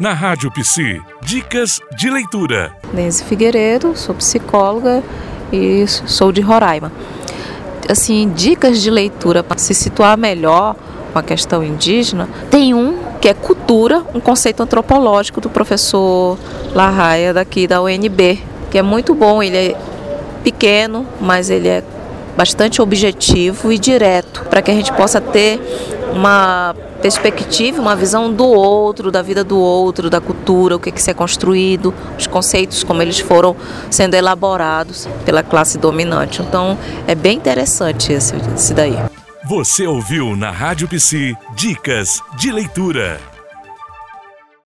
Na Rádio Psi, dicas de leitura. Denise Figueiredo, sou psicóloga e sou de Roraima. Assim, dicas de leitura para se situar melhor com a questão indígena, tem um que é cultura, um conceito antropológico do professor Larraia daqui da UNB, que é muito bom, ele é pequeno, mas ele é bastante objetivo e direto, para que a gente possa ter uma perspectiva, uma visão do outro, da vida do outro, da cultura, o que, que se é construído, os conceitos como eles foram sendo elaborados pela classe dominante. Então é bem interessante esse daí. Você ouviu na Rádio Psi Dicas de Leitura.